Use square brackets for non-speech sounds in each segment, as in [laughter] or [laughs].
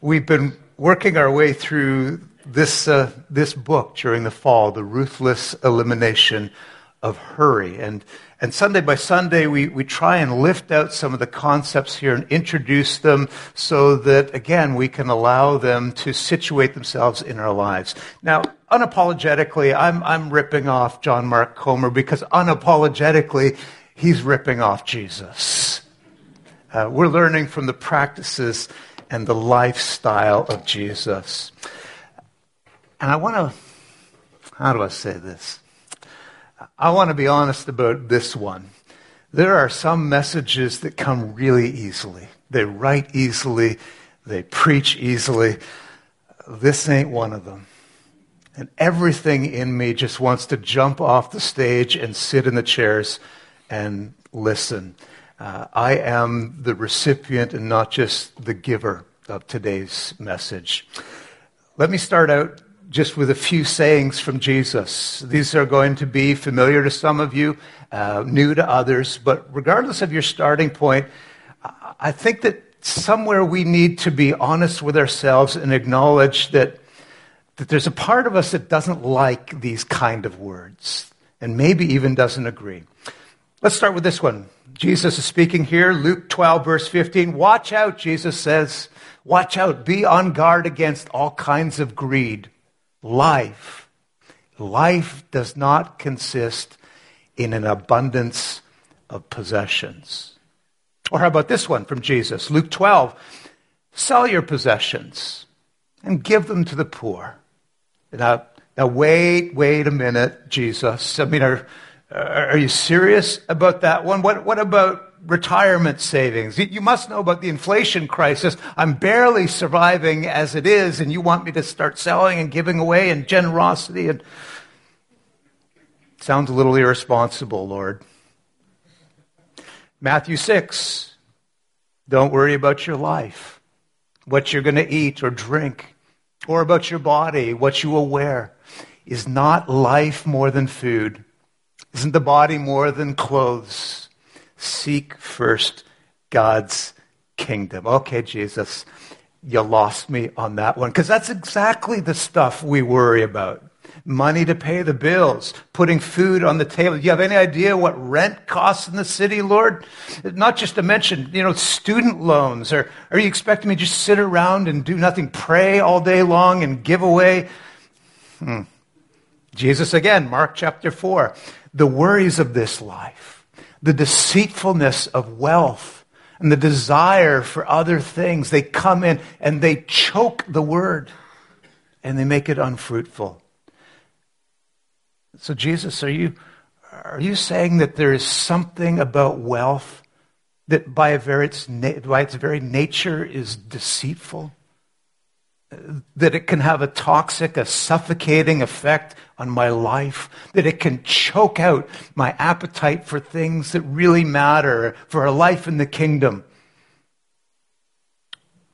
We've been working our way through this, uh, this book during the fall, The Ruthless Elimination of Hurry. And, and Sunday by Sunday, we, we try and lift out some of the concepts here and introduce them so that, again, we can allow them to situate themselves in our lives. Now, unapologetically, I'm, I'm ripping off John Mark Comer because unapologetically, he's ripping off Jesus. Uh, we're learning from the practices and the lifestyle of Jesus. And I want to, how do I say this? I want to be honest about this one. There are some messages that come really easily. They write easily, they preach easily. This ain't one of them. And everything in me just wants to jump off the stage and sit in the chairs and listen. Uh, I am the recipient and not just the giver of today's message. Let me start out just with a few sayings from Jesus. These are going to be familiar to some of you, uh, new to others, but regardless of your starting point, I think that somewhere we need to be honest with ourselves and acknowledge that, that there's a part of us that doesn't like these kind of words and maybe even doesn't agree. Let's start with this one. Jesus is speaking here, Luke 12, verse 15. Watch out, Jesus says. Watch out. Be on guard against all kinds of greed. Life. Life does not consist in an abundance of possessions. Or how about this one from Jesus? Luke 12. Sell your possessions and give them to the poor. Now, now wait, wait a minute, Jesus. I mean, are, are you serious about that one? What, what about retirement savings? You must know about the inflation crisis. I'm barely surviving as it is, and you want me to start selling and giving away and generosity and sounds a little irresponsible, Lord. Matthew 6. Don't worry about your life, what you're going to eat or drink, or about your body, what you will wear. Is not life more than food? Isn't the body more than clothes? Seek first God's kingdom. Okay, Jesus, you lost me on that one because that's exactly the stuff we worry about. Money to pay the bills, putting food on the table. Do you have any idea what rent costs in the city, Lord? Not just to mention, you know, student loans. Or are you expecting me to just sit around and do nothing, pray all day long and give away? Hmm. Jesus again, Mark chapter 4 the worries of this life, the deceitfulness of wealth, and the desire for other things, they come in and they choke the word and they make it unfruitful. So, Jesus, are you, are you saying that there is something about wealth that by, its, by its very nature is deceitful? That it can have a toxic, a suffocating effect on my life, that it can choke out my appetite for things that really matter for a life in the kingdom.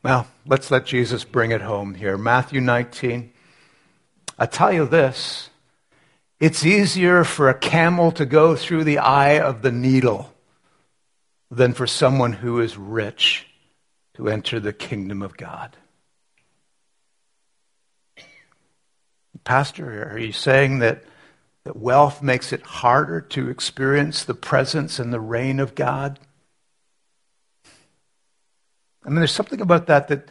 Well, let's let Jesus bring it home here. Matthew 19. I tell you this it's easier for a camel to go through the eye of the needle than for someone who is rich to enter the kingdom of God. Pastor, are you saying that, that wealth makes it harder to experience the presence and the reign of God? I mean, there's something about that that,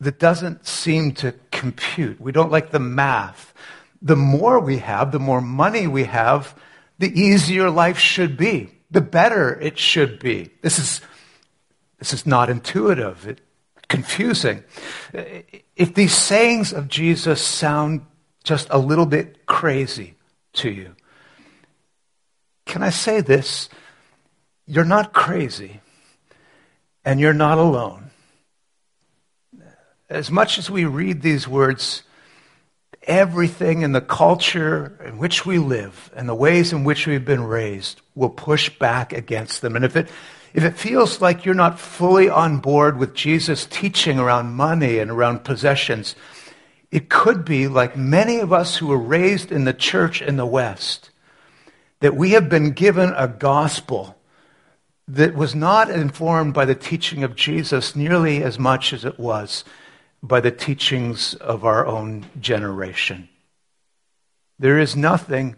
that doesn't seem to compute. We don't like the math. The more we have, the more money we have, the easier life should be, the better it should be. This is, this is not intuitive. It, confusing. If these sayings of Jesus sound just a little bit crazy to you, can I say this? You're not crazy, and you're not alone. As much as we read these words, everything in the culture in which we live and the ways in which we've been raised will push back against them. And if it, if it feels like you're not fully on board with Jesus' teaching around money and around possessions, it could be like many of us who were raised in the church in the West, that we have been given a gospel that was not informed by the teaching of Jesus nearly as much as it was by the teachings of our own generation. There is nothing,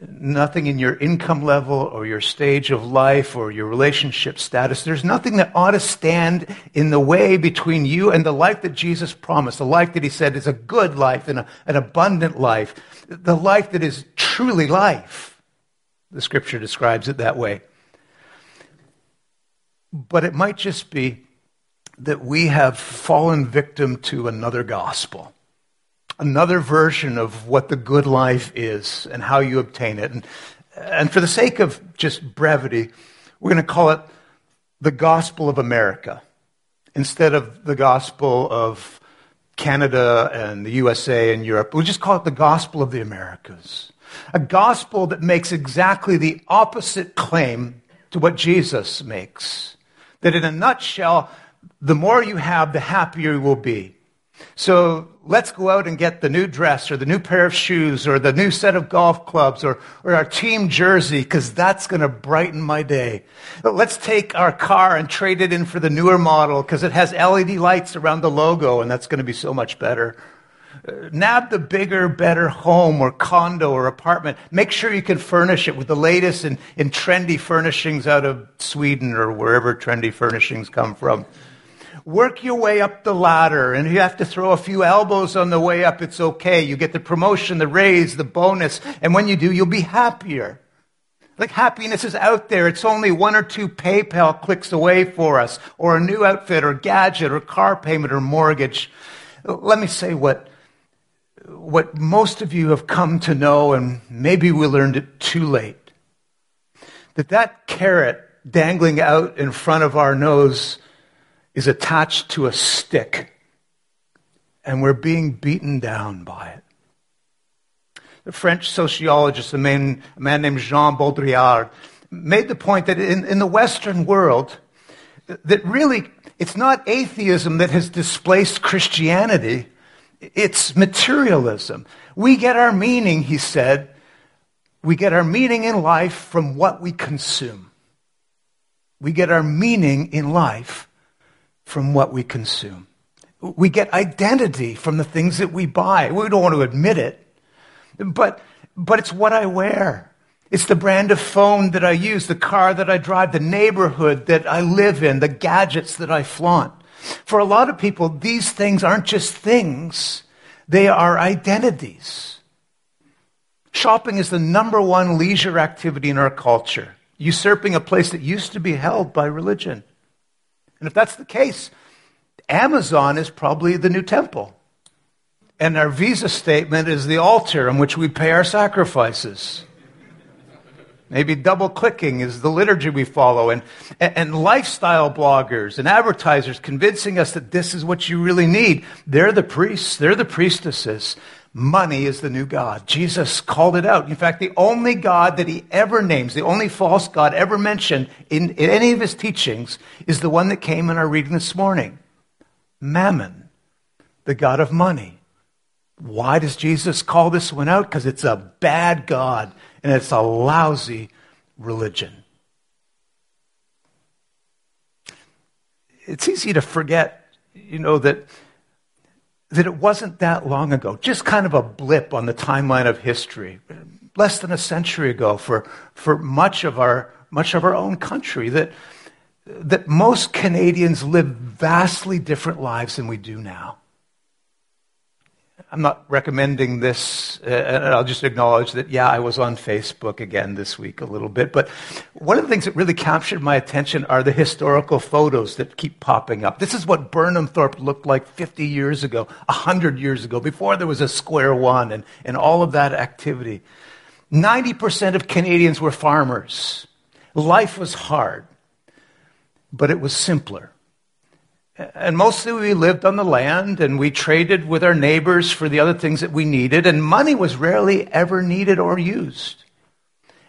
nothing in your income level or your stage of life or your relationship status. There's nothing that ought to stand in the way between you and the life that Jesus promised, the life that he said is a good life and a, an abundant life, the life that is truly life. The scripture describes it that way. But it might just be that we have fallen victim to another gospel, another version of what the good life is and how you obtain it. And, and for the sake of just brevity, we're going to call it the gospel of America instead of the gospel of Canada and the USA and Europe. We'll just call it the gospel of the Americas. A gospel that makes exactly the opposite claim to what Jesus makes. That in a nutshell, the more you have, the happier you will be. So let's go out and get the new dress or the new pair of shoes or the new set of golf clubs or, or our team jersey because that's going to brighten my day. Let's take our car and trade it in for the newer model because it has LED lights around the logo and that's going to be so much better. Uh, nab the bigger, better home or condo or apartment. Make sure you can furnish it with the latest in trendy furnishings out of Sweden or wherever trendy furnishings come from work your way up the ladder. And if you have to throw a few elbows on the way up, it's okay. You get the promotion, the raise, the bonus. And when you do, you'll be happier. Like happiness is out there. It's only one or two PayPal clicks away for us, or a new outfit, or gadget, or car payment, or mortgage. Let me say what, what most of you have come to know, and maybe we learned it too late. That that carrot dangling out in front of our nose is attached to a stick, and we're being beaten down by it. The French sociologist, a man, a man named Jean Baudrillard, made the point that in, in the Western world, that really it's not atheism that has displaced Christianity, it's materialism. We get our meaning, he said, we get our meaning in life from what we consume. We get our meaning in life from what we consume. We get identity from the things that we buy. We don't want to admit it, but, but it's what I wear. It's the brand of phone that I use, the car that I drive, the neighborhood that I live in, the gadgets that I flaunt. For a lot of people, these things aren't just things, they are identities. Shopping is the number one leisure activity in our culture, usurping a place that used to be held by religion. And if that's the case, Amazon is probably the new temple. And our visa statement is the altar on which we pay our sacrifices. Maybe double clicking is the liturgy we follow, and, and lifestyle bloggers and advertisers convincing us that this is what you really need. They're the priests, they're the priestesses. Money is the new God. Jesus called it out. In fact, the only God that he ever names, the only false God ever mentioned in, in any of his teachings, is the one that came in our reading this morning Mammon, the God of money. Why does Jesus call this one out? Because it's a bad God and it's a lousy religion. It's easy to forget, you know, that that it wasn't that long ago, just kind of a blip on the timeline of history, less than a century ago for, for much, of our, much of our own country, that, that most Canadians live vastly different lives than we do now. I'm not recommending this, uh, and I'll just acknowledge that, yeah, I was on Facebook again this week a little bit. But one of the things that really captured my attention are the historical photos that keep popping up. This is what Burnhamthorpe looked like 50 years ago, 100 years ago, before there was a square one and, and all of that activity. 90% of Canadians were farmers. Life was hard, but it was simpler. And mostly we lived on the land and we traded with our neighbors for the other things that we needed, and money was rarely ever needed or used.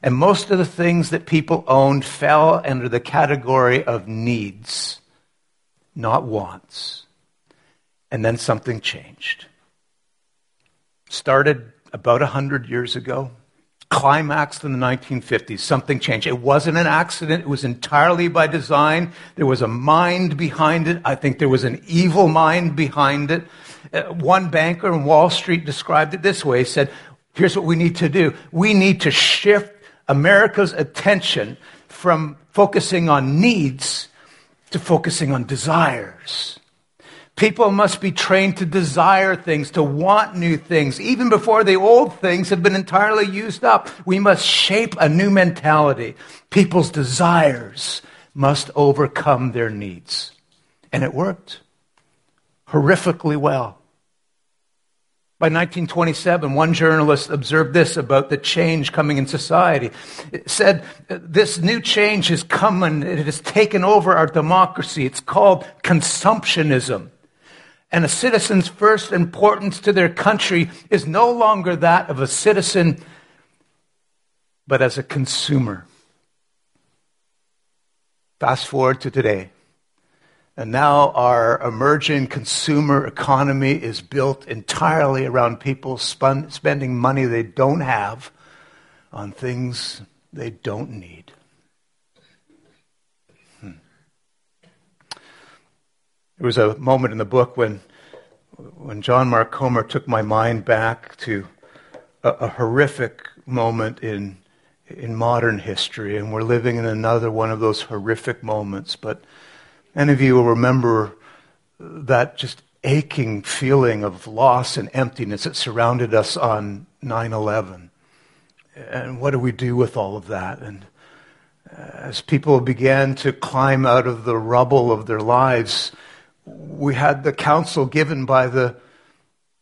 And most of the things that people owned fell under the category of needs, not wants. And then something changed. Started about a hundred years ago climaxed in the 1950s. Something changed. It wasn't an accident. It was entirely by design. There was a mind behind it. I think there was an evil mind behind it. Uh, one banker in Wall Street described it this way. He said, here's what we need to do. We need to shift America's attention from focusing on needs to focusing on desires. People must be trained to desire things, to want new things, even before the old things have been entirely used up. We must shape a new mentality. People's desires must overcome their needs. And it worked horrifically well. By 1927, one journalist observed this about the change coming in society. It said, This new change has come and it has taken over our democracy. It's called consumptionism. And a citizen's first importance to their country is no longer that of a citizen, but as a consumer. Fast forward to today. And now our emerging consumer economy is built entirely around people spun, spending money they don't have on things they don't need. There was a moment in the book when, when John Mark Comer took my mind back to a, a horrific moment in, in modern history, and we're living in another one of those horrific moments. But any of you will remember that just aching feeling of loss and emptiness that surrounded us on 9 11. And what do we do with all of that? And as people began to climb out of the rubble of their lives, we had the counsel given by the,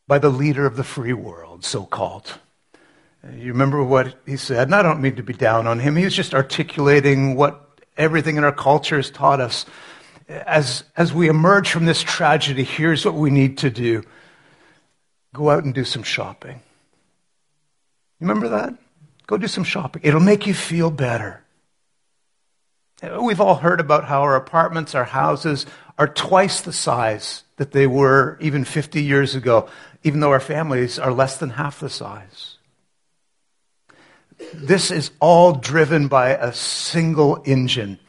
by the leader of the free world, so called. You remember what he said? And I don't mean to be down on him. He was just articulating what everything in our culture has taught us as, as we emerge from this tragedy, here's what we need to do go out and do some shopping. You remember that? Go do some shopping. It'll make you feel better. We've all heard about how our apartments, our houses are twice the size that they were even 50 years ago, even though our families are less than half the size. This is all driven by a single engine.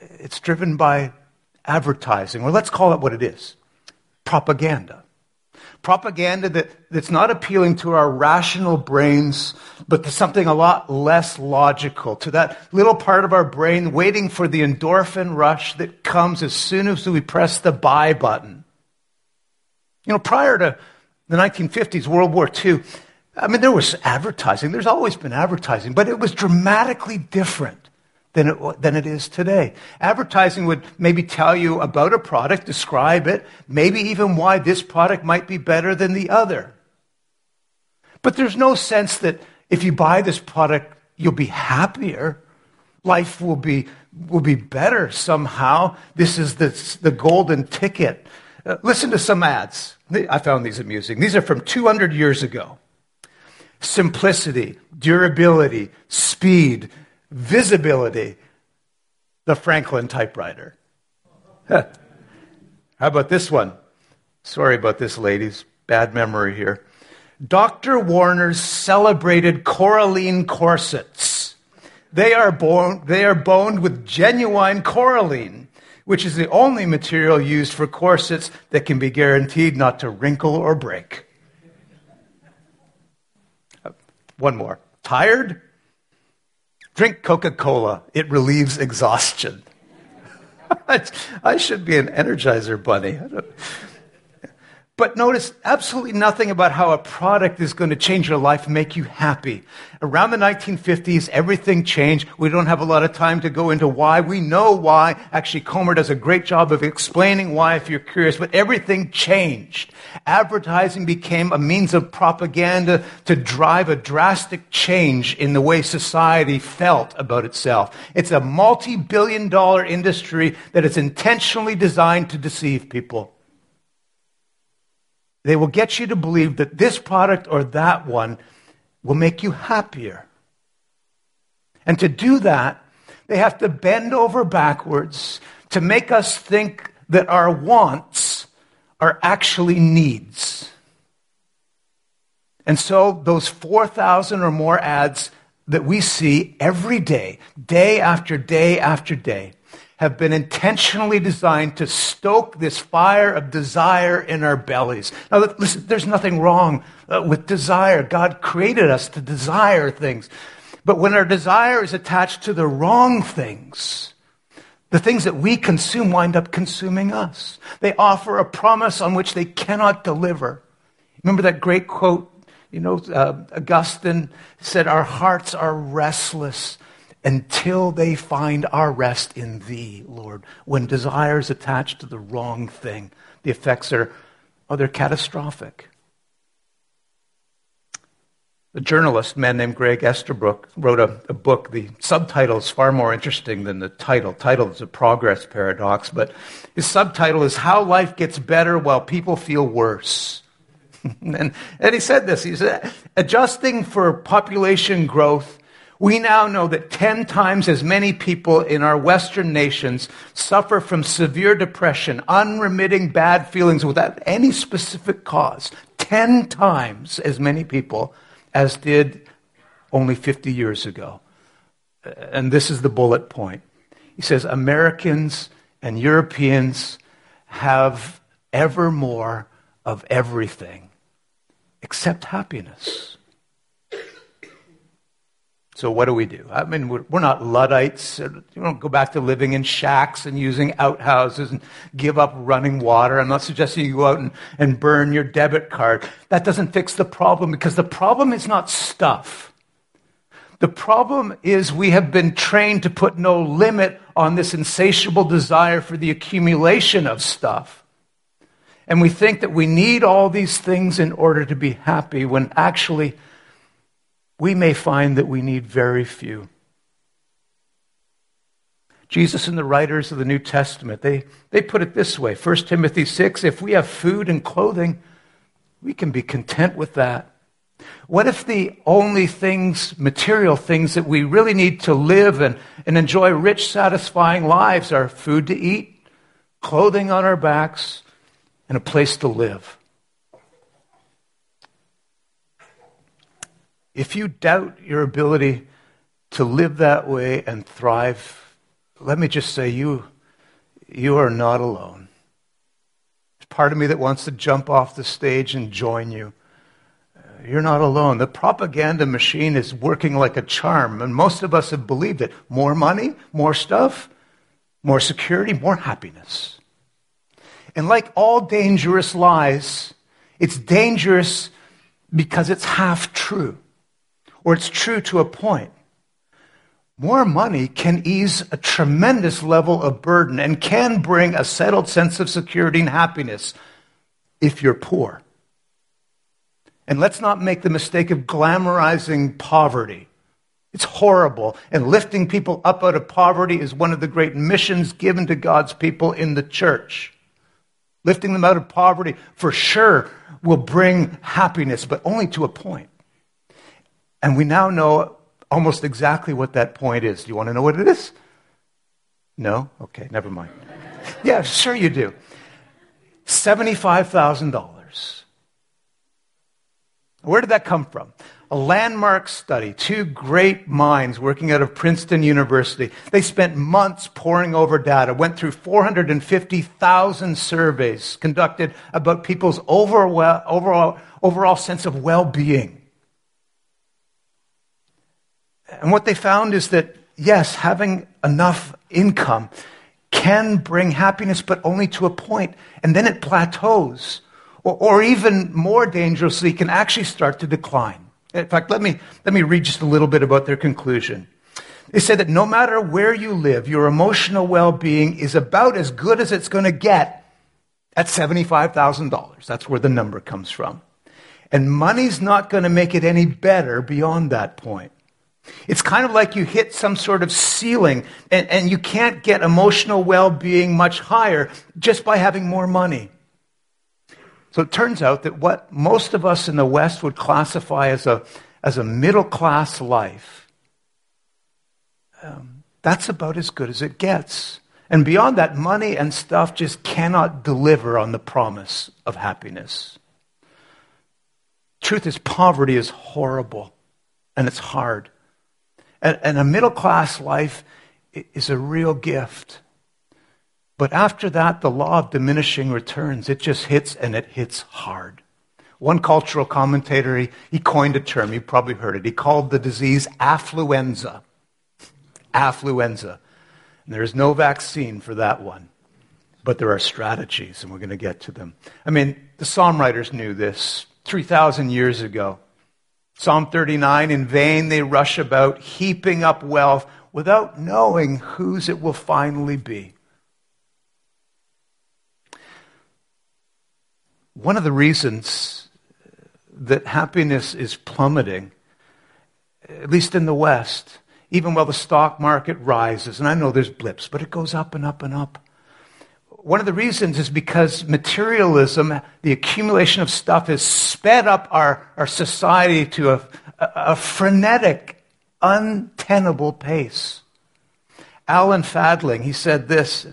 It's driven by advertising, or let's call it what it is propaganda. Propaganda that, that's not appealing to our rational brains, but to something a lot less logical, to that little part of our brain waiting for the endorphin rush that comes as soon as we press the buy button. You know, prior to the 1950s, World War II, I mean, there was advertising. There's always been advertising, but it was dramatically different than it, than it is today. Advertising would maybe tell you about a product, describe it, maybe even why this product might be better than the other. But there's no sense that if you buy this product, you'll be happier. Life will be, will be better somehow. This is the, the golden ticket. Uh, listen to some ads. I found these amusing. These are from 200 years ago. Simplicity, durability, speed, visibility, the Franklin typewriter. How about this one? Sorry about this, ladies. Bad memory here. Dr. Warner's celebrated Coraline corsets. They are, born, they are boned with genuine Coraline, which is the only material used for corsets that can be guaranteed not to wrinkle or break. Uh, one more. Tired? Drink Coca Cola, it relieves exhaustion. [laughs] I should be an energizer bunny. But notice absolutely nothing about how a product is going to change your life make you happy. Around the 1950s, everything changed. We don't have a lot of time to go into why. We know why. Actually, Comer does a great job of explaining why if you're curious, but everything changed. Advertising became a means of propaganda to drive a drastic change in the way society felt about itself. It's a multi billion dollar industry that is intentionally designed to deceive people. They will get you to believe that this product or that one will make you happier. And to do that, they have to bend over backwards to make us think that our wants are actually needs. And so those 4,000 or more ads that we see every day, day after day after day, have been intentionally designed to stoke this fire of desire in our bellies. Now, listen, there's nothing wrong uh, with desire. God created us to desire things. But when our desire is attached to the wrong things, the things that we consume wind up consuming us. They offer a promise on which they cannot deliver. Remember that great quote? You know, uh, Augustine said, Our hearts are restless until they find our rest in Thee, Lord. When desire is attached to the wrong thing, the effects are, oh, they're catastrophic. A journalist, a man named Greg Easterbrook, wrote a, a, book. The subtitle is far more interesting than the title. Title is a progress paradox, but his subtitle is How Life Gets Better While People Feel Worse. [laughs] and, and he said this. He said, adjusting for population growth, we now know that 10 times as many people in our Western nations suffer from severe depression, unremitting bad feelings without any specific cause. 10 times as many people as did only 50 years ago. Uh, and this is the bullet point. He says Americans and Europeans have ever more of everything except happiness. So, what do we do? I mean, we're not Luddites. Uh, you don't go back to living in shacks and using outhouses and give up running water. I'm not suggesting you go out and, and burn your debit card. That doesn't fix the problem because the problem is not stuff. The problem is we have been trained to put no limit on this insatiable desire for the accumulation of stuff. And we think that we need all these things in order to be happy when actually, we may find that we need very few. Jesus and the writers of the New Testament, they, they put it this way 1 Timothy 6 if we have food and clothing, we can be content with that. What if the only things, material things that we really need to live and, and enjoy rich, satisfying lives are food to eat, clothing on our backs, and a place to live? If you doubt your ability to live that way and thrive, let me just say you, you are not alone. There's part of me that wants to jump off the stage and join you. Uh, you're not alone. The propaganda machine is working like a charm, and most of us have believed it. More money, more stuff, more security, more happiness. And like all dangerous lies, it's dangerous because it's half true or it's true to a point. More money can ease a tremendous level of burden and can bring a settled sense of security and happiness if you're poor. And let's not make the mistake of glamorizing poverty. It's horrible. And lifting people up out of poverty is one of the great missions given to God's people in the church. Lifting them out of poverty for sure will bring happiness, but only to a point. And we now know almost exactly what that point is. Do you want to know what it is? No? Okay, never mind. [laughs] yeah, sure you do. $75,000. Where did that come from? A landmark study, two great minds working out of Princeton University. They spent months poring over data, went through 450,000 surveys conducted about people's overall, overall, overall sense of well being. And what they found is that, yes, having enough income can bring happiness, but only to a point, and then it plateaus. Or, or even more dangerously, can actually start to decline. In fact, let me, let me read just a little bit about their conclusion. They said that no matter where you live, your emotional well being is about as good as it's going to get at $75,000. That's where the number comes from. And money's not going to make it any better beyond that point. It's kind of like you hit some sort of ceiling and, and you can't get emotional well being much higher just by having more money. So it turns out that what most of us in the West would classify as a, as a middle class life, um, that's about as good as it gets. And beyond that, money and stuff just cannot deliver on the promise of happiness. Truth is, poverty is horrible and it's hard. And, a middle class life is a real gift. But after that, the law of diminishing returns, it just hits and it hits hard. One cultural commentator, he, he coined a term, you probably heard it. He called the disease affluenza. Affluenza. And there is no vaccine for that one. But there are strategies, and we're going to get to them. I mean, the psalm writers knew this 3,000 years ago. Psalm 39 In vain they rush about, heaping up wealth without knowing whose it will finally be. One of the reasons that happiness is plummeting, at least in the West, even while the stock market rises, and I know there's blips, but it goes up and up and up. One of the reasons is because materialism, the accumulation of stuff, has sped up our, our society to a, a, frenetic, untenable pace. Alan Fadling, he said this,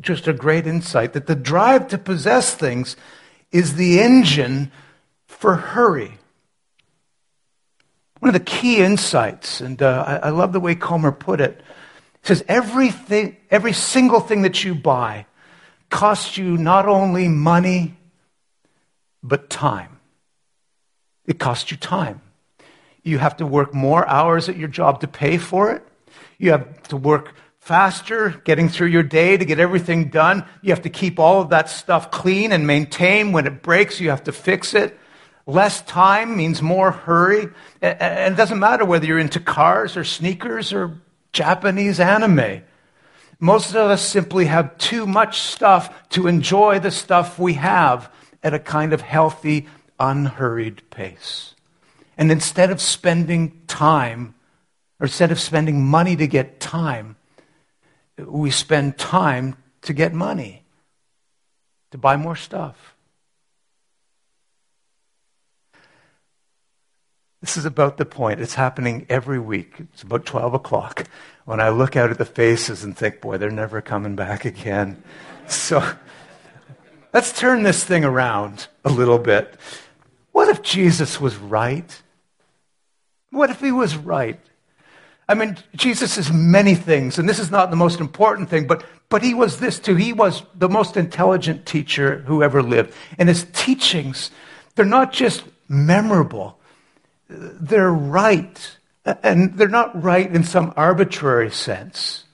just a great insight, that the drive to possess things is the engine for hurry. One of the key insights, and uh, I, I love the way Comer put it, says everything, every single thing that you buy costs you not only money, but time. It costs you time. You have to work more hours at your job to pay for it. You have to work faster, getting through your day to get everything done. You have to keep all of that stuff clean and maintain. When it breaks, you have to fix it. Less time means more hurry. And it doesn't matter whether you're into cars or sneakers or Japanese anime. Most of us simply have too much stuff to enjoy the stuff we have at a kind of healthy, unhurried pace. And instead of spending time, or instead of spending money to get time, we spend time to get money, to buy more stuff. This is about the point. It's happening every week. It's about 12 o'clock when I look out at the faces and think, boy, they're never coming back again. So let's turn this thing around a little bit. What if Jesus was right? What if he was right? I mean, Jesus is many things, and this is not the most important thing, but, but he was this too. He was the most intelligent teacher who ever lived. And his teachings, they're not just memorable, they're right. And they're not right in some arbitrary sense.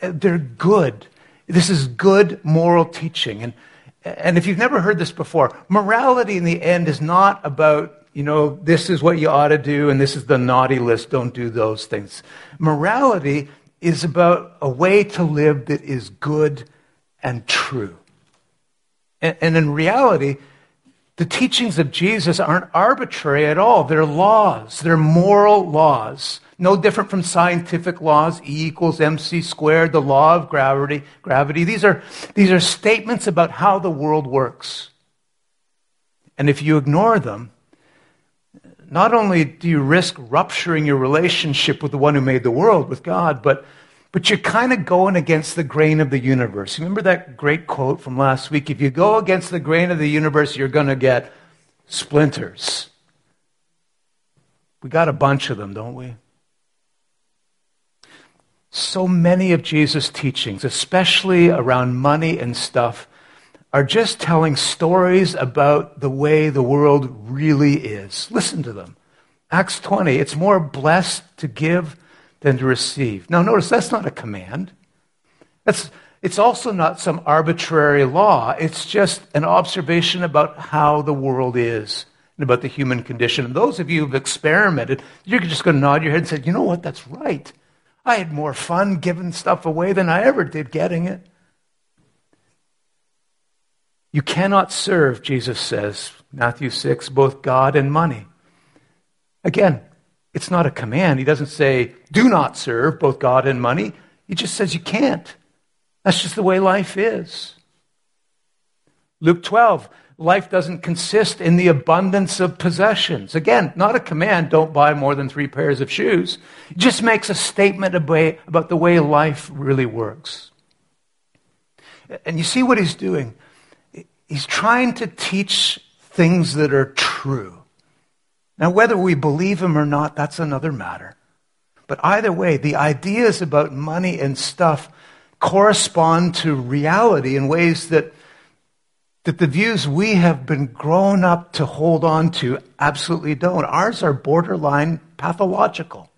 They're good. This is good moral teaching. And, and if you've never heard this before, morality in the end is not about you know, this is what you ought to do, and this is the naughty list, don't do those things. Morality is about a way to live that is good and true. And, and in reality, the teachings of Jesus aren't arbitrary at all. They're laws, they're moral laws. No different from scientific laws, E equals mc squared, the law of gravity. Gravity. These are, these are statements about how the world works. And if you ignore them, not only do you risk rupturing your relationship with the one who made the world, with God, but, but you're kind of going against the grain of the universe. Remember that great quote from last week? If you go against the grain of the universe, you're going to get splinters. We got a bunch of them, don't we? So many of Jesus' teachings, especially around money and stuff, are just telling stories about the way the world really is. Listen to them. Acts 20, it's more blessed to give than to receive. Now, notice that's not a command. That's, it's also not some arbitrary law. It's just an observation about how the world is and about the human condition. And those of you who've experimented, you're just going to nod your head and say, you know what, that's right. I had more fun giving stuff away than I ever did getting it. You cannot serve, Jesus says, Matthew 6, both God and money. Again, it's not a command. He doesn't say, do not serve both God and money. He just says you can't. That's just the way life is. Luke 12, life doesn't consist in the abundance of possessions. Again, not a command, don't buy more than three pairs of shoes. It just makes a statement about the way life really works. And you see what he's doing? He's trying to teach things that are true. Now, whether we believe him or not, that's another matter. But either way, the ideas about money and stuff correspond to reality in ways that, that the views we have been grown up to hold on to absolutely don't. Ours are borderline pathological.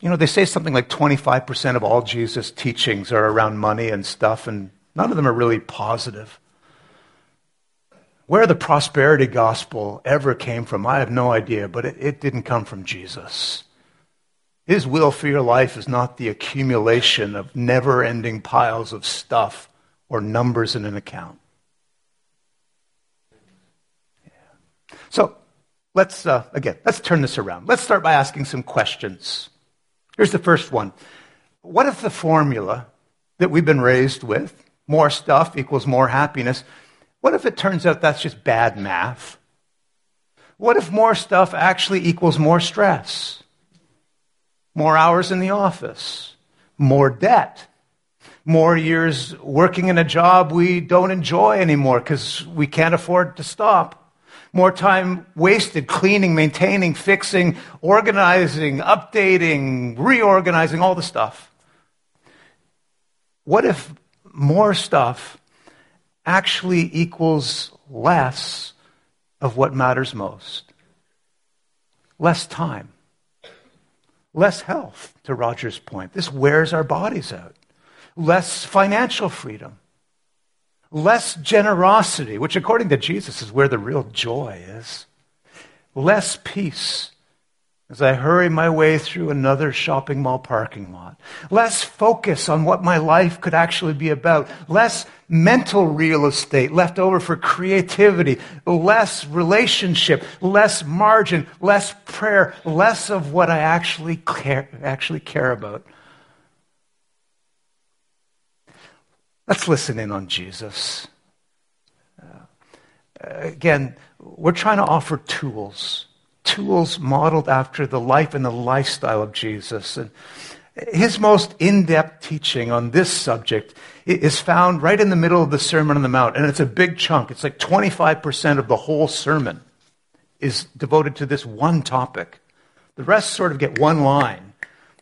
You know, they say something like 25% of all Jesus' teachings are around money and stuff, and none of them are really positive. Where the prosperity gospel ever came from, I have no idea, but it, it didn't come from Jesus. His will for your life is not the accumulation of never ending piles of stuff or numbers in an account. Yeah. So let's, uh, again, let's turn this around. Let's start by asking some questions. Here's the first one What if the formula that we've been raised with, more stuff equals more happiness, what if it turns out that's just bad math? What if more stuff actually equals more stress? More hours in the office? More debt? More years working in a job we don't enjoy anymore because we can't afford to stop? More time wasted cleaning, maintaining, fixing, organizing, updating, reorganizing, all the stuff. What if more stuff actually equals less of what matters most. Less time. Less health, to Roger's point. This wears our bodies out. Less financial freedom. Less generosity, which according to Jesus is where the real joy is. Less peace as I hurry my way through another shopping mall parking lot. Less focus on what my life could actually be about. Less mental real estate left over for creativity. Less relationship. Less margin. Less prayer. Less of what I actually care, actually care about. Let's listen in on Jesus. Uh, again, we're trying to offer tools tools modeled after the life and the lifestyle of Jesus. And his most in depth teaching on this subject is found right in the middle of the Sermon on the Mount. And it's a big chunk. It's like 25% of the whole sermon is devoted to this one topic. The rest sort of get one line.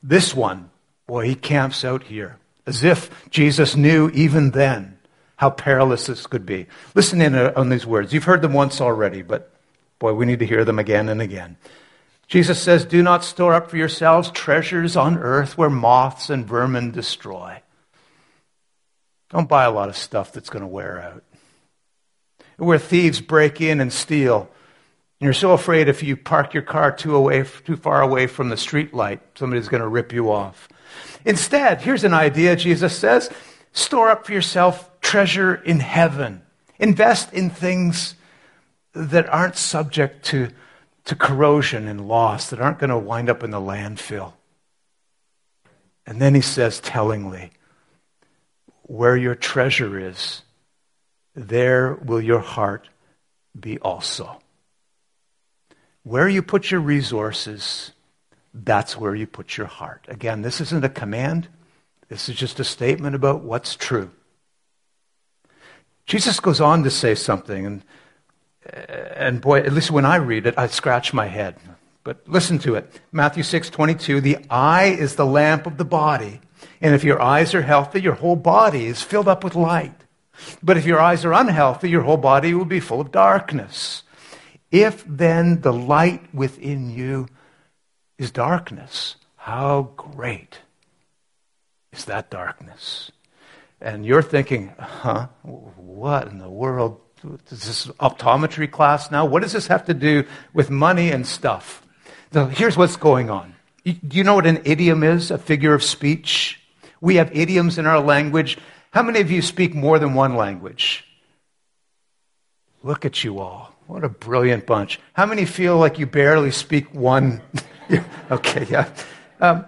This one, boy, he camps out here as if Jesus knew even then how perilous this could be. Listen in uh, on these words. You've heard them once already, but Boy, we need to hear them again and again. Jesus says, Do not store up for yourselves treasures on earth where moths and vermin destroy. Don't buy a lot of stuff that's going to wear out. Where thieves break in and steal. And you're so afraid if you park your car too, away, too far away from the street light, somebody's going to rip you off. Instead, here's an idea Jesus says store up for yourself treasure in heaven. Invest in things that aren't subject to, to corrosion and loss, that aren't going to wind up in the landfill. And then he says tellingly, Where your treasure is, there will your heart be also. Where you put your resources, that's where you put your heart. Again, this isn't a command, this is just a statement about what's true. Jesus goes on to say something, and and boy, at least when I read it, I scratch my head. But listen to it. Matthew 6, 22. The eye is the lamp of the body. And if your eyes are healthy, your whole body is filled up with light. But if your eyes are unhealthy, your whole body will be full of darkness. If then the light within you is darkness, how great is that darkness? And you're thinking, huh, what in the world is this optometry class now? What does this have to do with money and stuff? So here's what's going on. Do you know what an idiom is? A figure of speech? We have idioms in our language. How many of you speak more than one language? Look at you all. What a brilliant bunch. How many feel like you barely speak one? [laughs] okay, yeah. Um,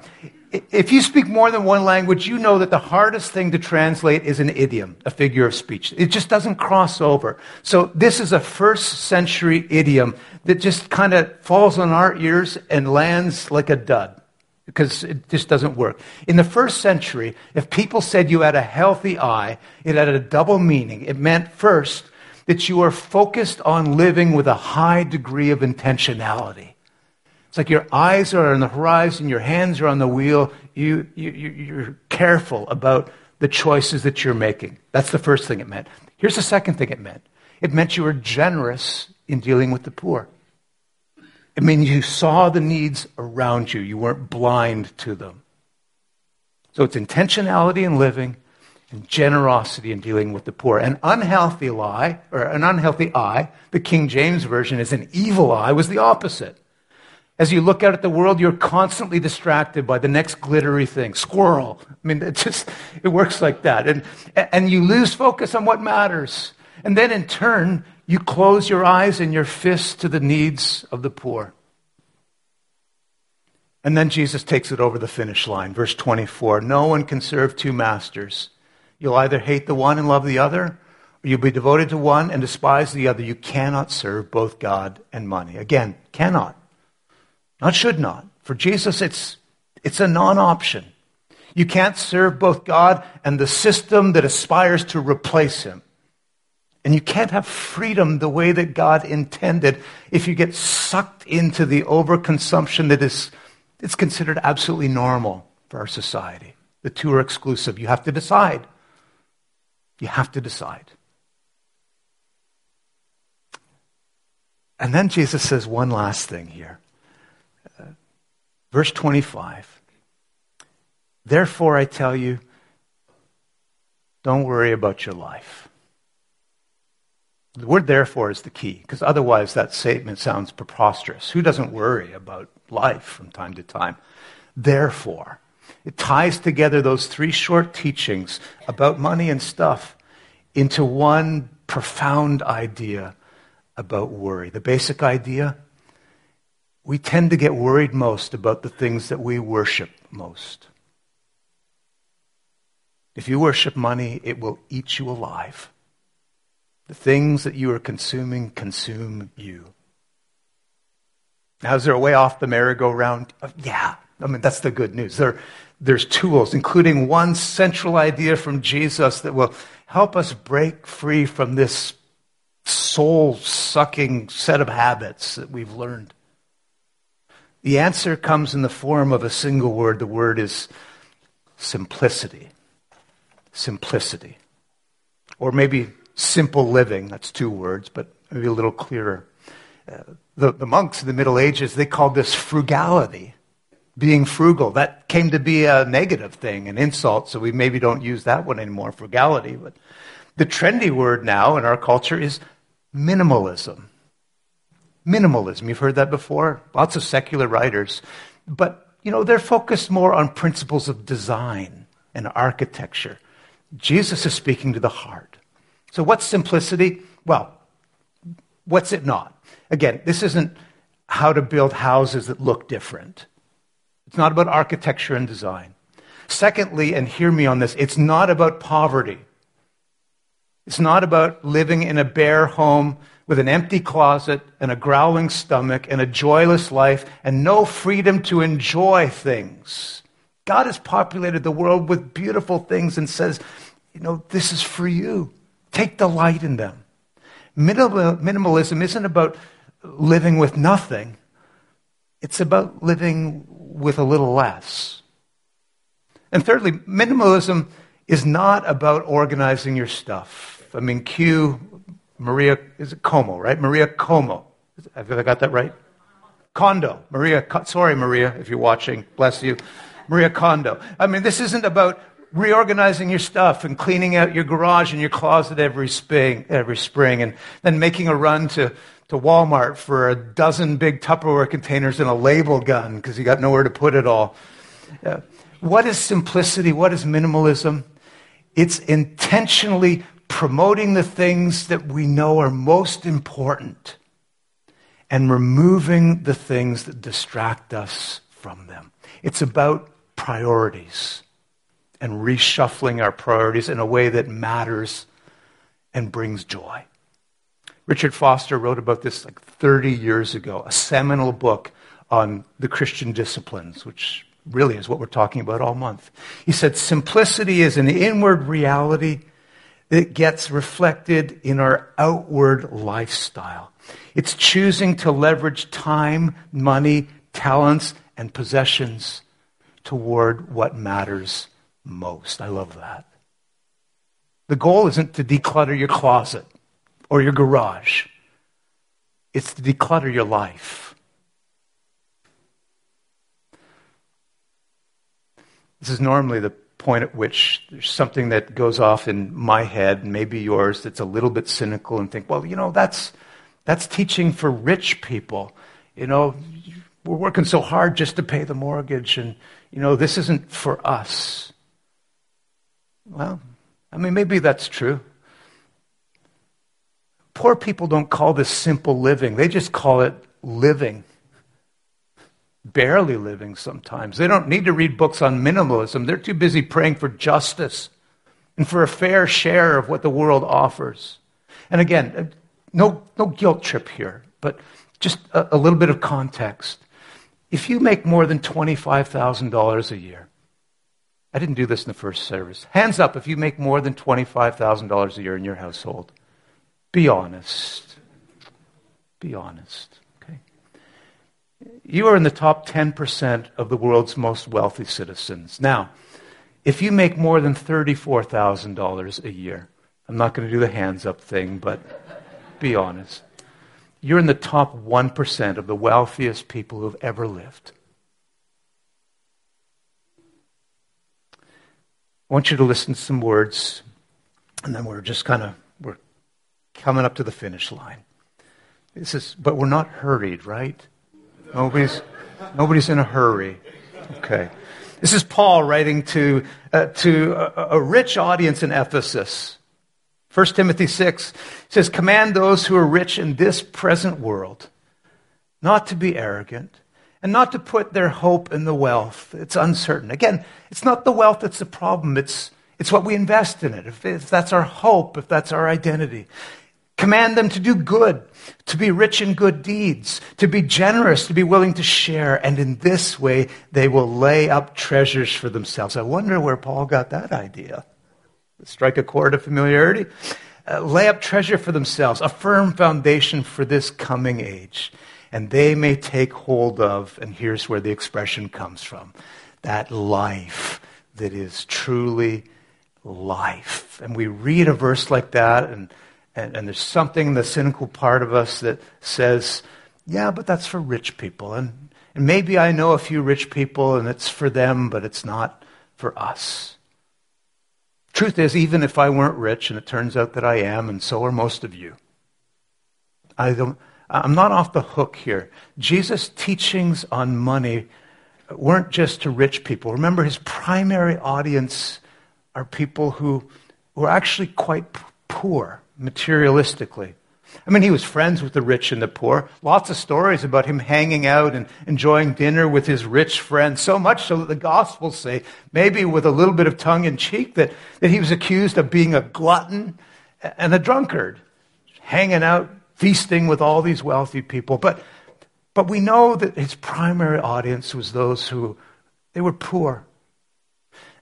if you speak more than one language, you know that the hardest thing to translate is an idiom, a figure of speech. It just doesn't cross over. So this is a first century idiom that just kind of falls on our ears and lands like a dud because it just doesn't work. In the first century, if people said you had a healthy eye, it had a double meaning. It meant first that you are focused on living with a high degree of intentionality. It's like your eyes are on the horizon, your hands are on the wheel. You, you, you're careful about the choices that you're making. That's the first thing it meant. Here's the second thing it meant it meant you were generous in dealing with the poor. It means you saw the needs around you, you weren't blind to them. So it's intentionality in living and generosity in dealing with the poor. An unhealthy lie, or an unhealthy eye, the King James Version is an evil eye, was the opposite. As you look out at the world, you're constantly distracted by the next glittery thing. Squirrel. I mean, it just, it works like that. And, and you lose focus on what matters. And then in turn, you close your eyes and your fists to the needs of the poor. And then Jesus takes it over the finish line. Verse 24 No one can serve two masters. You'll either hate the one and love the other, or you'll be devoted to one and despise the other. You cannot serve both God and money. Again, cannot. Not should not. For Jesus, it's, it's a non option. You can't serve both God and the system that aspires to replace him. And you can't have freedom the way that God intended if you get sucked into the overconsumption that is it's considered absolutely normal for our society. The two are exclusive. You have to decide. You have to decide. And then Jesus says one last thing here. Verse 25 Therefore, I tell you, don't worry about your life. The word therefore is the key, because otherwise that statement sounds preposterous. Who doesn't worry about life from time to time? Therefore, it ties together those three short teachings about money and stuff into one profound idea about worry. The basic idea we tend to get worried most about the things that we worship most. If you worship money, it will eat you alive. The things that you are consuming consume you. Now, is there a way off the merry-go-round? Uh, yeah. I mean, that's the good news. There, there's tools, including one central idea from Jesus that will help us break free from this soul sucking set of habits that we've learned. The answer comes in the form of a single word. The word is simplicity. Simplicity. Or maybe simple living. That's two words, but maybe a little clearer. Uh, the, the monks in the Middle Ages, they called this frugality, being frugal. That came to be a negative thing, an insult, so we maybe don't use that one anymore, frugality. But the trendy word now in our culture is minimalism. Minimalism, you've heard that before? Lots of secular writers. But, you know, they're focused more on principles of design and architecture. Jesus is speaking to the heart. So, what's simplicity? Well, what's it not? Again, this isn't how to build houses that look different. It's not about architecture and design. Secondly, and hear me on this, it's not about poverty. It's not about living in a bare home with an empty closet and a growling stomach and a joyless life and no freedom to enjoy things. God has populated the world with beautiful things and says, you know, this is for you. Take delight in them. minimalism isn't about living with nothing, it's about living with a little less. And thirdly, minimalism is not about organizing your stuff. I mean, cue Maria, is it Como, right? Maria Como. Have I got that right? Kondo. Maria, sorry, Maria, if you're watching. Bless you. Maria Kondo. I mean, this isn't about reorganizing your stuff and cleaning out your garage and your closet every spring, every spring and then making a run to, to Walmart for a dozen big Tupperware containers and a label gun because you got nowhere to put it all. Uh, what is simplicity? What is minimalism? It's intentionally promoting the things that we know are most important and removing the things that distract us from them. It's about priorities and reshuffling our priorities in a way that matters and brings joy. Richard Foster wrote about this like 30 years ago, a seminal book on the Christian disciplines, which really is what we're talking about all month. He said, Simplicity is an inward reality that gets reflected in our outward lifestyle. It's choosing to leverage time, money, talents, and possessions toward what matters most. I love that. The goal isn't to declutter your closet or your garage, it's to declutter your life. This is normally the point at which there's something that goes off in my head, maybe yours, that's a little bit cynical and think, well, you know, that's, that's teaching for rich people. You know, we're working so hard just to pay the mortgage, and, you know, this isn't for us. Well, I mean, maybe that's true. Poor people don't call this simple living, they just call it living. Barely living sometimes. They don't need to read books on minimalism. They're too busy praying for justice and for a fair share of what the world offers. And again, uh, no, no guilt trip here, but just a, a little bit of context. If you make more than $25,000 a year, I didn't do this in the first service. Hands up if you make more than $25,000 a year in your household. Be honest. Be honest. You are in the top 10% of the world's most wealthy citizens. Now, if you make more than $34,000 a year, I'm not going to do the hands up thing, but be honest. You're in the top 1% of the wealthiest people who've ever lived. I want you to listen to some words, and then we're just kind of we're coming up to the finish line. This is, but we're not hurried, right? Nobody's nobody's in a hurry. Okay. This is Paul writing to uh, to a, a rich audience in Ephesus. 1 Timothy 6 says, Command those who are rich in this present world not to be arrogant and not to put their hope in the wealth. It's uncertain. Again, it's not the wealth that's the problem, it's, it's what we invest in it. If, if that's our hope, if that's our identity. Command them to do good, to be rich in good deeds, to be generous, to be willing to share, and in this way they will lay up treasures for themselves. I wonder where Paul got that idea. Strike a chord of familiarity. Uh, lay up treasure for themselves, a firm foundation for this coming age and they may take hold of, and here's where the expression comes from that life that is truly life. And we read a verse like that, and, and, and there's something in the cynical part of us that says, yeah, but that's for rich people. And, and maybe I know a few rich people, and it's for them, but it's not for us. Truth is, even if I weren't rich, and it turns out that I am, and so are most of you, I don't, I'm not off the hook here. Jesus' teachings on money weren't just to rich people. Remember, his primary audience are people who were actually quite poor materialistically. I mean, he was friends with the rich and the poor. Lots of stories about him hanging out and enjoying dinner with his rich friends, so much so that the Gospels say, maybe with a little bit of tongue in cheek, that, that he was accused of being a glutton and a drunkard, hanging out feasting with all these wealthy people. But, but we know that his primary audience was those who they were poor.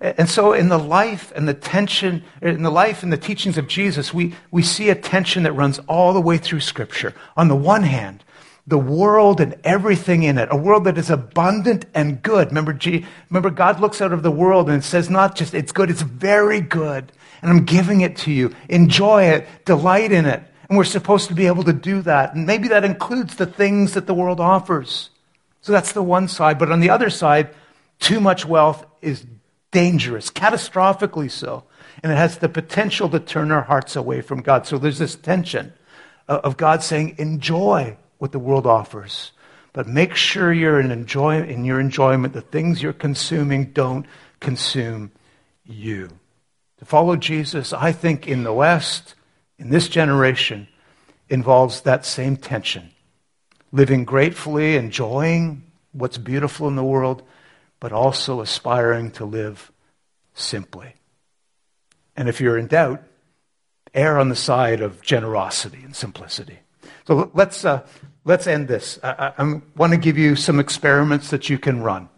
And so, in the life and the tension, in the life and the teachings of Jesus, we, we see a tension that runs all the way through Scripture. On the one hand, the world and everything in it, a world that is abundant and good. Remember, G, remember, God looks out of the world and says, not just it's good, it's very good. And I'm giving it to you. Enjoy it, delight in it. And we're supposed to be able to do that. And maybe that includes the things that the world offers. So that's the one side. But on the other side, too much wealth is dangerous, catastrophically so. And it has the potential to turn our hearts away from God. So there's this tension uh, of God saying, enjoy what the world offers. But make sure you're in, enjoy, in your enjoyment, the things you're consuming don't consume you. To follow Jesus, I think in the West, in this generation involves that same tension living gratefully, enjoying what's beautiful in the world, but also aspiring to live simply. And if you're in doubt, err on the side of generosity and simplicity. So let's, uh, let's end this. I, I, want to give you some experiments that you can run,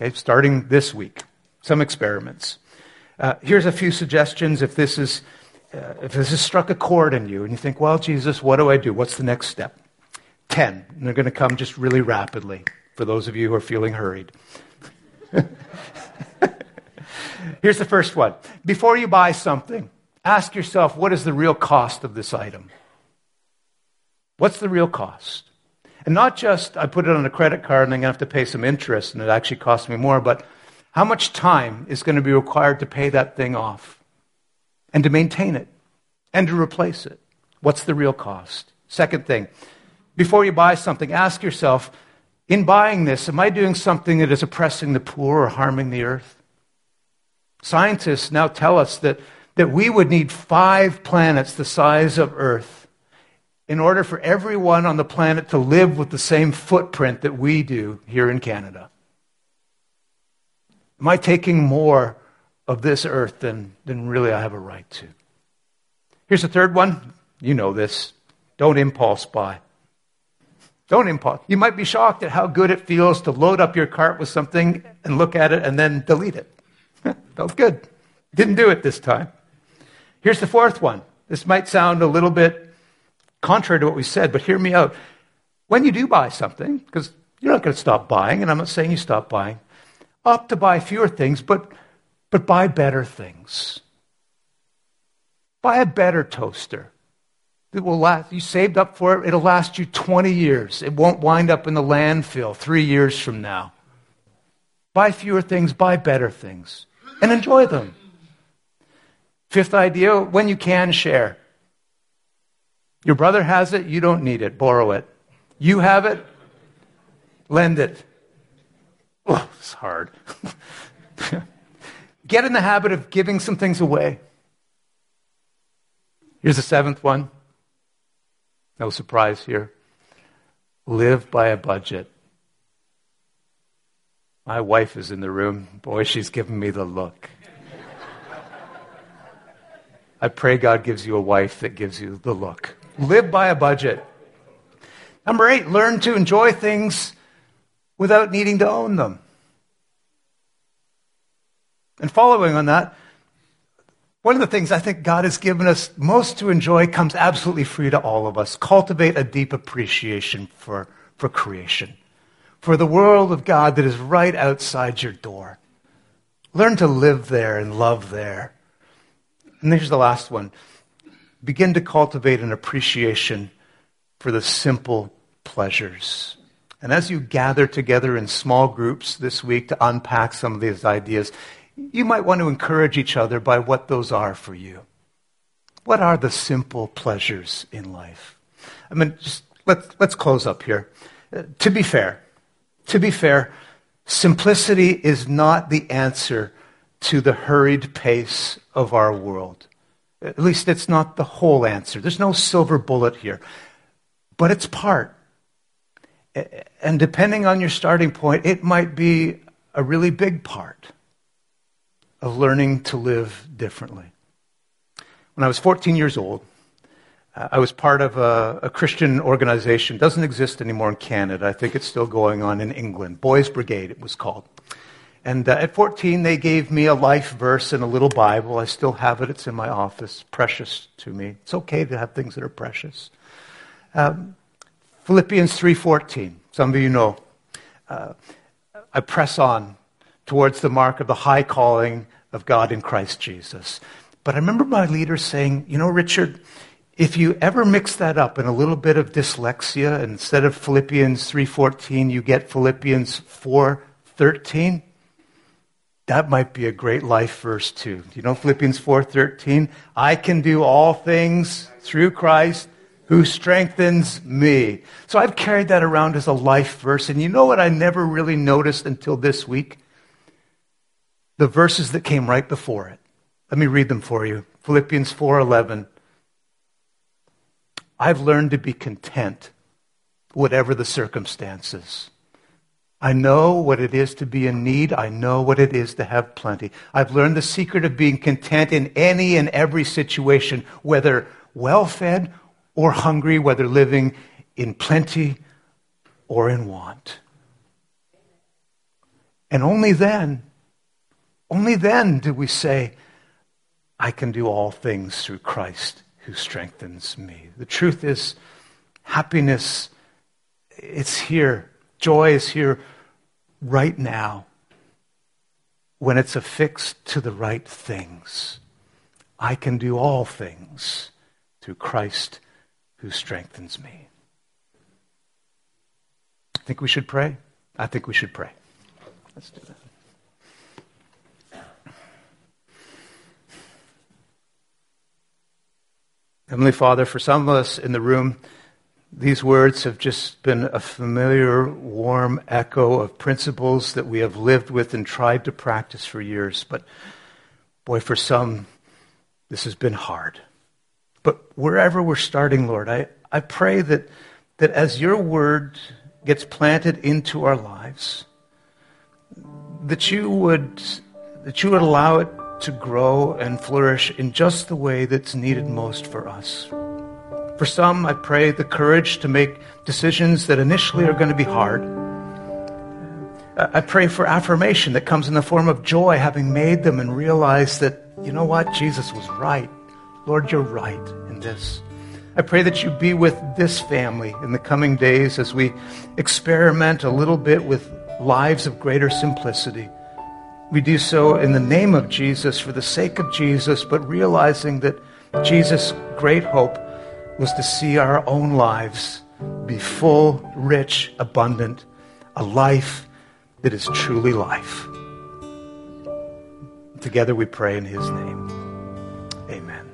okay, starting this week. Some experiments. Uh, here's a few suggestions if this is uh, if this has struck a chord in you and you think, well, Jesus, what do I do? What's the next step? Ten. And they're going to come just really rapidly. for those of you who are feeling hurried. [laughs] Here's the first one. Before you buy something, ask yourself what is the real cost of this item? What's the real cost? And not just I put it on a credit card and I'm going to have to pay some interest and it actually costs me more, but how much time is going to be required to pay that thing off and to maintain it and to replace it? What's the real cost? Second thing, before you buy something, ask yourself, in buying this, am I doing something that is oppressing the poor or harming the earth? Scientists now tell us that, that we would need five planets the size of Earth in order for everyone on the planet to live with the same footprint that we do here in Canada. Am I taking more of this earth than, than really I have a right to? Here's the third one. You know this. Don't impulse buy. Don't impulse. You might be shocked at how good it feels to load up your cart with something and look at it and then delete it. [laughs] Felt good. Didn't do it this time. Here's the fourth one. This might sound a little bit contrary to what we said, but hear me out. When you do buy something, because you're not going to stop buying, and I'm not saying you stop buying, opt to buy fewer things, but, but buy better things. Buy a better toaster. It will last, you saved up for it, it'll last you 20 years. It won't wind up in the landfill three years from now. Buy fewer things, buy better things, and enjoy them. Fifth idea when you can, share. Your brother has it, you don't need it, borrow it. You have it, lend it. Oh, it's hard. [laughs] Get in the habit of giving some things away. Here's the seventh one no surprise here. Live by a budget. My wife is in the room. Boy, she's giving me the look. I pray God gives you a wife that gives you the look. Live by a budget. Number eight, learn to enjoy things without needing to own them. And following on that, one of the things I think God has given us most to enjoy comes absolutely free to all of us. Cultivate a deep appreciation for, for creation, for the world of God that is right outside your door. Learn to live there and love there. And here's the last one begin to cultivate an appreciation for the simple pleasures. And as you gather together in small groups this week to unpack some of these ideas, you might want to encourage each other by what those are for you. What are the simple pleasures in life? I mean, just let's, let's close up here. Uh, to be fair, to be fair, simplicity is not the answer to the hurried pace of our world. At least it's not the whole answer. There's no silver bullet here, but it's part. And depending on your starting point, it might be a really big part of learning to live differently. When I was 14 years old, uh, I was part of a, a, Christian organization. Doesn't exist anymore in Canada. I think it's still going on in England. Boys Brigade, it was called. And uh, at 14, they gave me a life verse in a little Bible. I still have it. It's in my office. Precious to me. It's okay to have things that are precious. Um, Philippians 3:14. Some of you know. Uh, I press on towards the mark of the high calling of God in Christ Jesus. But I remember my leader saying, you know, Richard, if you ever mix that up in a little bit of dyslexia, instead of Philippians 3:14, you get Philippians 4:13, that might be a great life verse too. You know Philippians 4:13, I can do all things through Christ who strengthens me. So I've carried that around as a life verse and you know what I never really noticed until this week? The verses that came right before it. Let me read them for you. Philippians 4:11. I've learned to be content whatever the circumstances. I know what it is to be in need. I know what it is to have plenty. I've learned the secret of being content in any and every situation, whether well fed or hungry, whether living in plenty or in want. And only then only then do we say, I can do all things through Christ who strengthens me. The truth is, happiness, it's here Joy is here right now when it's affixed to the right things. I can do all things through Christ who strengthens me. I think we should pray. I think we should pray. Let's do that. Heavenly Father, for some of us in the room, these words have just been a familiar, warm echo of principles that we have lived with and tried to practice for years. But boy, for some, this has been hard. But wherever we're starting, Lord, I, I pray that, that as your word gets planted into our lives, that you would, that you would allow it to grow and flourish in just the way that's needed most for us. For some, I pray the courage to make decisions that initially are going to be hard. I pray for affirmation that comes in the form of joy, having made them and realized that, you know what, Jesus was right. Lord, you're right in this. I pray that you be with this family in the coming days as we experiment a little bit with lives of greater simplicity. We do so in the name of Jesus, for the sake of Jesus, but realizing that Jesus' great hope was to see our own lives be full, rich, abundant, a life that is truly life. Together we pray in his name. Amen.